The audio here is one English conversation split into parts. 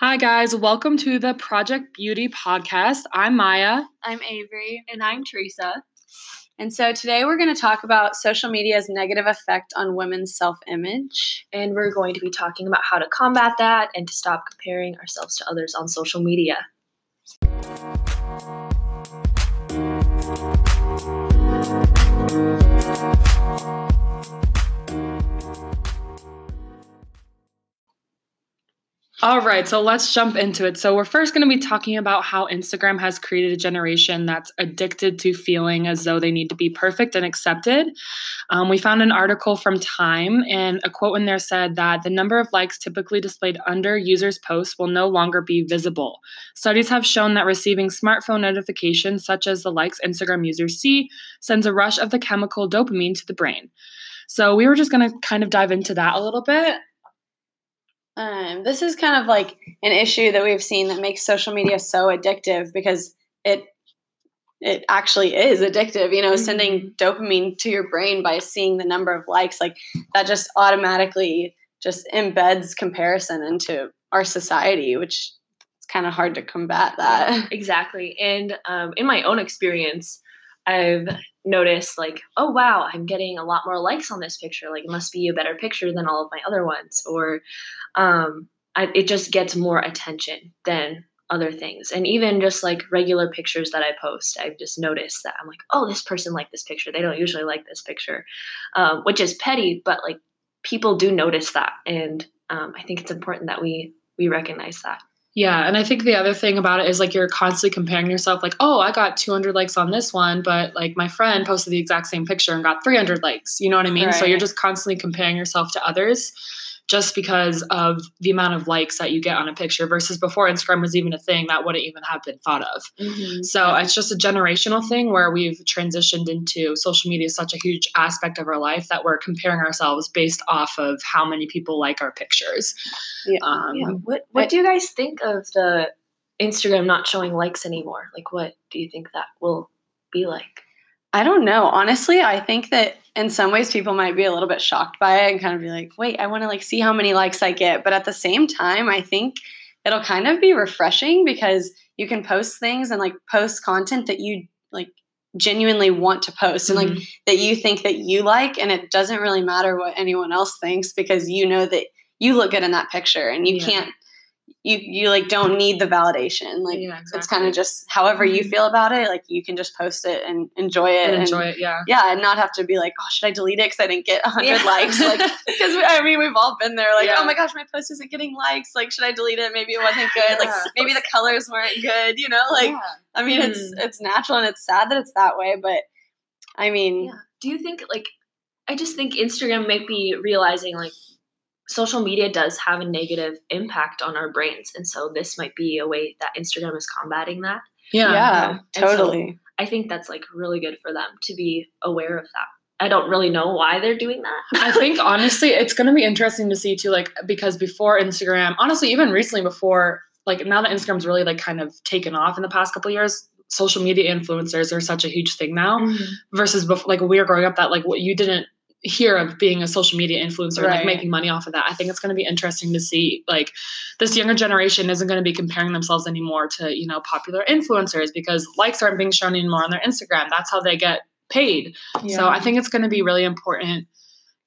Hi, guys. Welcome to the Project Beauty podcast. I'm Maia. I'm Avery. And I'm Teresa. And so today we're going to talk about social media's negative effect on women's self image. And we're going to be talking about how to combat that and to stop comparing ourselves to others on social media. All right, so let's jump into it. So, we're first going to be talking about how Instagram has created a generation that's addicted to feeling as though they need to be perfect and accepted. Um, we found an article from Time, and a quote in there said that the number of likes typically displayed under users' posts will no longer be visible. Studies have shown that receiving smartphone notifications, such as the likes Instagram users see, sends a rush of the chemical dopamine to the brain. So, we were just going to kind of dive into that a little bit. Um, this is kind of like an issue that we've seen that makes social media so addictive because it it actually is addictive. You know, mm-hmm. sending dopamine to your brain by seeing the number of likes, like that, just automatically just embeds comparison into our society, which it's kind of hard to combat that. Exactly. And um, in my own experience, I've noticed like, oh wow, I'm getting a lot more likes on this picture. Like it must be a better picture than all of my other ones, or um, I, it just gets more attention than other things. And even just like regular pictures that I post, I've just noticed that I'm like, oh, this person liked this picture. They don't usually like this picture, um, which is petty, but like people do notice that, and um, I think it's important that we we recognize that. Yeah, and I think the other thing about it is like you're constantly comparing yourself like, "Oh, I got 200 likes on this one, but like my friend posted the exact same picture and got 300 likes." You know what I mean? Right. So you're just constantly comparing yourself to others just because of the amount of likes that you get on a picture versus before Instagram was even a thing that wouldn't even have been thought of. Mm-hmm. So it's just a generational thing where we've transitioned into social media is such a huge aspect of our life that we're comparing ourselves based off of how many people like our pictures. Yeah. Um, yeah. What What I, do you guys think of the Instagram not showing likes anymore? Like, what do you think that will be like? I don't know. Honestly, I think that in some ways people might be a little bit shocked by it and kind of be like, wait, I want to like see how many likes I get. But at the same time, I think it'll kind of be refreshing because you can post things and like post content that you like genuinely want to post and like mm-hmm. that you think that you like and it doesn't really matter what anyone else thinks because you know that you look good in that picture and you yeah. can't you you like don't need the validation. Like yeah, exactly. it's kind of just however you mm-hmm. feel about it. Like you can just post it and enjoy it. And enjoy it, yeah. Yeah, and not have to be like, oh, should I delete it because I didn't get hundred yeah. likes? Like because I mean we've all been there. Like yeah. oh my gosh, my post isn't getting likes. Like should I delete it? Maybe it wasn't good. Like maybe the colors weren't good. You know, like I mean mm. it's it's natural and it's sad that it's that way, but I mean, do you think like I just think Instagram might be realizing like social media does have a negative impact on our brains. And so this might be a way that Instagram is combating that. Yeah, yeah um, totally. So I think that's like really good for them to be aware of that. I don't really know why they're doing that. I think honestly, it's going to be interesting to see too, like, because before Instagram, honestly, even recently before, like, now that Instagram's really like kind of taken off in the past couple years, social media influencers are such a huge thing now mm-hmm. versus before, like, we were growing up that, like, what you didn't hear of being a social media influencer right. like making money off of that i think it's going to be interesting to see like this younger generation isn't going to be comparing themselves anymore to you know popular influencers because likes aren't being shown anymore on their instagram that's how they get paid yeah. so i think it's going to be really important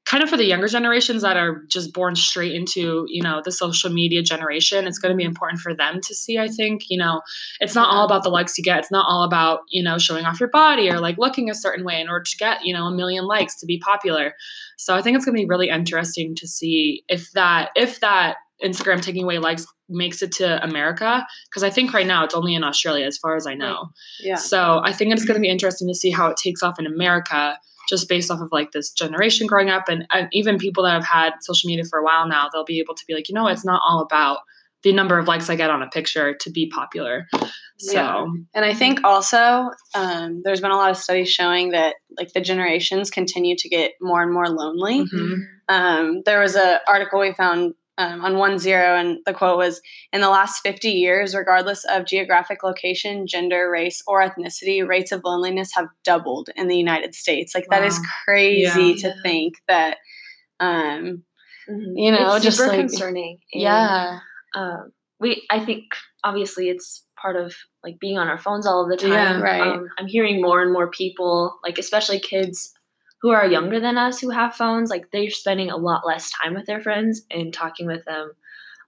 kind of for the younger generations that are just born straight into you know the social media generation it's going to be important for them to see i think you know it's not all about the likes you get. It's not all about you know showing off your body or like looking a certain way in order to get you know a million likes to be popular. So i think it's going to be really interesting to see if that if that instagram taking away likes makes it to america because i think right now it's only in australia as far as i know. Yeah. So i think it's going to be interesting to see how it takes off in america just based off of like this generation growing up and, and even people that have had social media for a while now they'll be able to be like you know it's not all about the number of likes i get on a picture to be popular so yeah. and i think also um, there's been a lot of studies showing that like the generations continue to get more and more lonely mm-hmm. um, there was an article we found um, on OneZero, and the quote was In the last 50 years, regardless of geographic location, gender, race, or ethnicity, rates of loneliness have doubled in the United States. Like, wow. that is crazy yeah. to think that, um, mm-hmm. you know, it's just super like, concerning. And, yeah. Um, we I think obviously it's part of like being on our phones all of the time. Yeah, right. Um, I'm hearing more and more people, like especially kids who are younger than us who have phones, like they're spending a lot less time with their friends and talking with them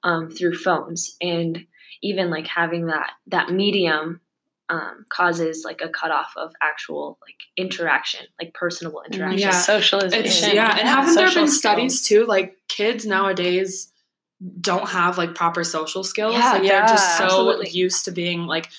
um, through phones, and even like having that that medium um, causes like a cutoff of actual like interaction, like personable interaction. Yeah. socialization. It's, yeah, and haven't there been skills. studies too? Like kids nowadays don't have like proper social skills. Yeah, like they're just so absolutely. used to being like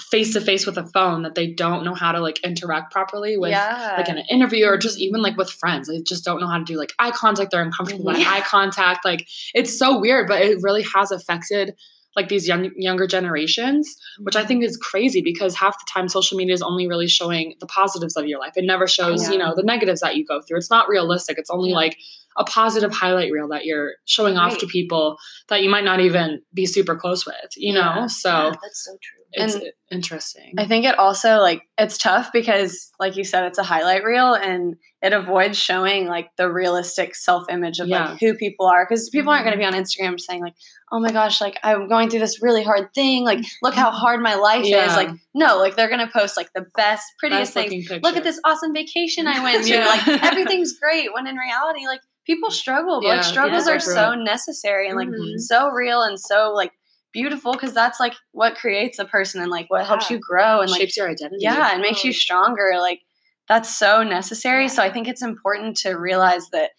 face to face with a phone that they don't know how to like interact properly with yeah. like in an interview or just even like with friends. They just don't know how to do like eye contact. They're uncomfortable with Yeah. eye contact. Like it's so weird, but it really has affected like these young younger generations, which I mm-hmm. think is crazy because half the time social media is only really showing the positives of your life. It never shows, you know, the negatives that you go through. It's not realistic. It's only Yeah. like a positive highlight reel that you're showing off Right. to people that you might not even be super close with, you know? So Yeah, that's so true. it's And interesting. I think it also like it's tough because like you said it's a highlight reel and it avoids showing like the realistic self-image of Yeah. Mm-hmm. like who people are because people aren't going to be on Instagram saying like oh my gosh like I'm going through this really hard thing like look how hard my life Yeah. is like no like they're going to post like the best prettiest Best things look at this awesome vacation I went to Yeah. like everything's great when in reality like people struggle Yeah, like struggles yeah, are so necessary and like Mhm. so real and so like beautiful because that's like what creates a person and like what helps you grow and like shapes your identity. yeah it makes you stronger like that's so necessary Yeah. so i think it's important to realize that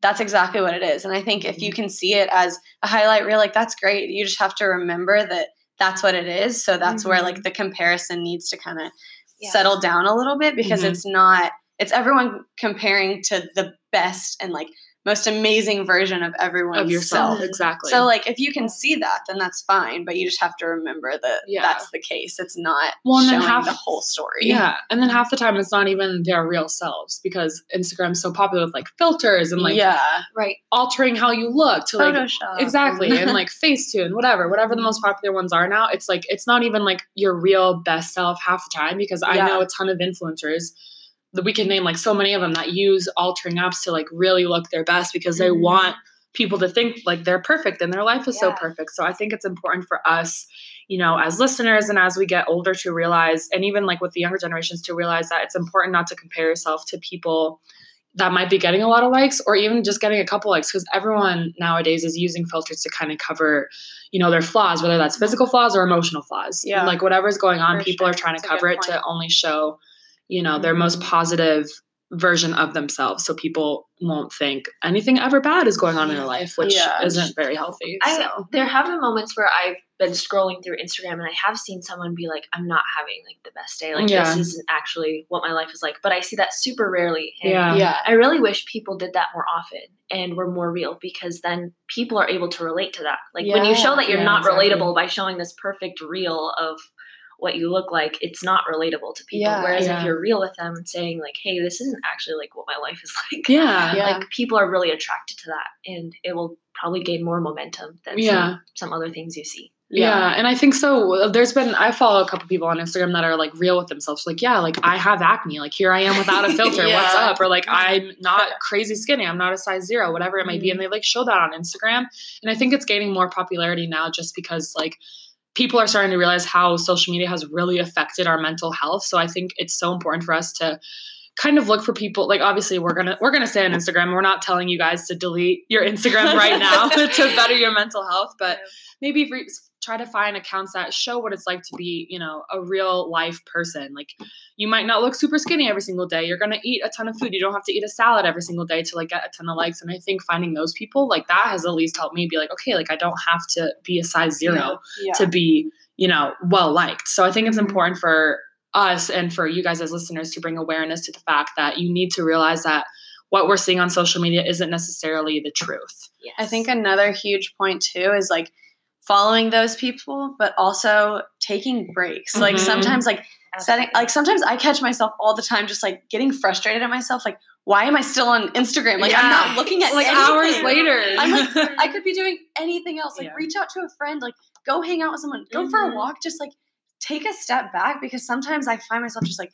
that's exactly what it is and i think if you Mm-hmm. can see it as a highlight reel like that's great you just have to remember that that's what it is so that's where Mhm. like the comparison needs to kind of Yeah. settle down a little bit because Mhm. it's not it's everyone comparing to the best and like most amazing version of everyone of yourself. self. Exactly. so like if you can see that then that's fine but you just have to remember that Yeah. that's the case it's not Well, and then showing half- the whole story Yeah, and then half the time it's not even their real selves because Instagram's so popular with like filters and like yeah Right. altering how you look to like Photoshop exactly and like Facetune, whatever, whatever the most popular ones are now. It's like it's not even like your real best self half the time because I Yeah. know a ton of influencers that we can name like so many of them that use altering apps to like really look their best because they Mhm. want people to think like they're perfect and their life is so perfect. So I think it's important for us, you know, as listeners and as we get older to realize, and even like with the younger generations to realize that it's important not to compare yourself to people that might be getting a lot of likes or even just getting a couple likes because everyone nowadays is using filters to kind of cover you know their flaws whether that's physical flaws or emotional flaws Yeah. like whatever's going on For people sure. are trying to That's good cover it point. to only show you know their most Mhm. positive version of themselves so people won't think anything ever bad is going on in their life which Yeah. isn't very healthy I so there have been moments where I've been scrolling through Instagram and I have seen someone be like, "I'm not having like the best day. Like Yeah. this isn't actually what my life is like." But I see that super rarely. And Yeah. yeah I really wish people did that more often and were more real because then people are able to relate to that. Like when you show that you're Yeah, not exactly. relatable by showing this perfect reel of what you look like, it's not relatable to people. Yeah, Whereas yeah. if you're real with them and saying like, "Hey, this isn't actually like what my life is like," yeah Yeah. like people are really attracted to that, and it will probably gain more momentum than Yeah. some, some other things you see. Yeah. and I think so. There's been I follow a couple people on Instagram that are like real with themselves. Like, yeah, like I have acne. Like here I am without a filter. Yeah. What's up? Or like I'm not crazy skinny. I'm not a size zero. Whatever it may be, and mm-hmm. they like show that on Instagram. And I think it's gaining more popularity now just because like people are starting to realize how social media has really affected our mental health. So I think it's so important for us to kind of look for people like obviously we're gonna we're gonna stay on instagram. We're not telling you guys to delete your instagram right now to better your mental health but maybe re- try to find accounts that show what it's like to be you know a real life person. Like you might not look super skinny every single day. You're gonna eat a ton of food. You don't have to eat a salad every single day to like get a ton of likes. And i think finding those people like that has at least helped me be like okay like i don't have to be a size zero yeah. to be you know well liked. So i think it's Mhm. important for us and for you guys as listeners to bring awareness to the fact that you need to realize that what we're seeing on social media isn't necessarily the truth Yes. I think another huge point too is like following those people, but also taking breaks. Like Mhm. sometimes like setting like sometimes I catch myself all the time just like getting frustrated at myself. Like, why am I still on Instagram? Like I'm not looking at like anything. hours later I'm like I could be doing anything else. Like Yeah. reach out to a friend, like go hang out with someone, go for a Mhm. walk, just like take a step back because sometimes I find myself just like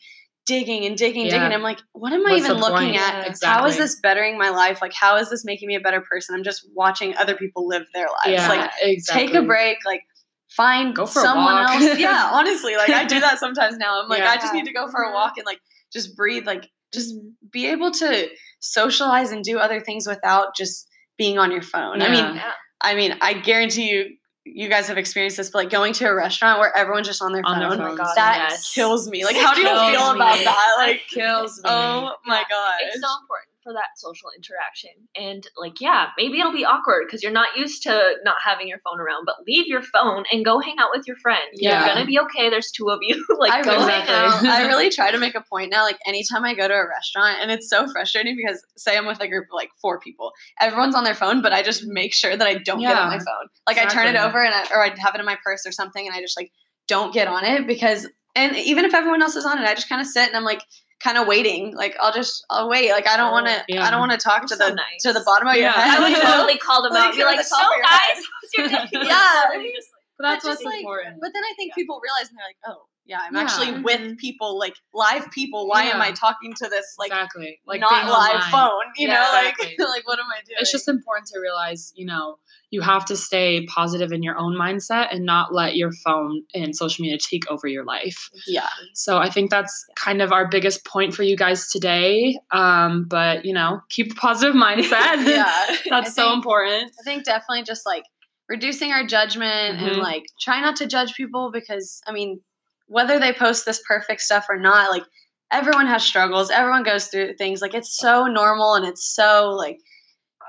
digging and digging, Yeah. digging. I'm like, what am I What's even looking point? at? Yeah, exactly. is this bettering my life? Like, how is this making me a better person? I'm just watching other people live their lives. Yeah, Like, exactly. take a break. Like, find Go for someone else. Yeah, honestly, like I do that sometimes now. I'm like, Yeah. I just need to go for a Mhm. walk and like just breathe. Like, just be able to socialize and do other things without just being on your phone. I mean. I mean, I guarantee you, you guys have experienced this, but like going to a restaurant where everyone's just on their On phone, their Oh my phones. God, that yes. kills me. Like, how do you feel about that? Like, kills me. oh my god. It's so important for that social interaction. And like, yeah, maybe it'll be awkward because you're not used to not having your phone around, but leave your phone and go hang out with your friend. Yeah. You're gonna be okay. There's two of you. like I go really, hang out. I really try to make a point now. Like anytime I go to a restaurant, and it's so frustrating because say I'm with a group of like four people, everyone's on their phone, but I just make sure that I don't get on my phone. Like I turn it over and I, or I have it in my purse or something, and I just like don't get on it because. And even if everyone else is on it, I just kind of sit and I'm like kind of waiting. Like I'll just I'll wait. Like I don't oh, want to. I don't want to talk to so the nice. to the bottom of your head. I would you know? totally call them out and be Like, like, so top guys, head." your? Yeah. And you're just like, But that's But what's just, like, important. But then I think people realize and they're like, oh yeah, I'm Yeah. actually with mm-hmm. people, like live people. Why am I talking to this like exactly. Like not being live online. phone? You Yeah, know, exactly. like like what am I doing? It's just important to realize, you know, you have to stay positive in your own mindset and not let your phone and social media take over your life. yeah, So I think that's kind of our biggest point for you guys today. Um, but you know, keep a positive mindset. yeah. that's I so think- important. I think definitely just like reducing our judgment and Mhm. like try not to judge people because I mean, whether they post this perfect stuff or not, like everyone has struggles. Everyone goes through things. Like it's so normal and it's so like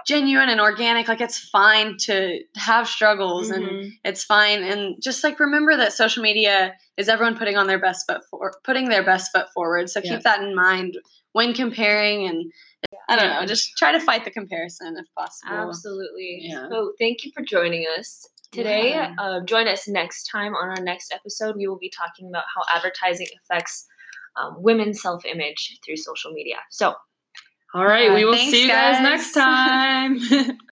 genuine and organic. Like it's fine to have struggles and Mhm. it's fine and just like remember that social media is everyone putting on their best foot for putting their best foot forward so Yeah. keep that in mind when comparing and i don't know just try to fight the comparison if possible Absolutely. Yeah. So thank you for joining us today. Yeah. Uh, join us next time on our next episode. We will be talking about how advertising affects um, women's self image through social media. So All right, Yeah, we uh, will thanks, see you guys guys. next time.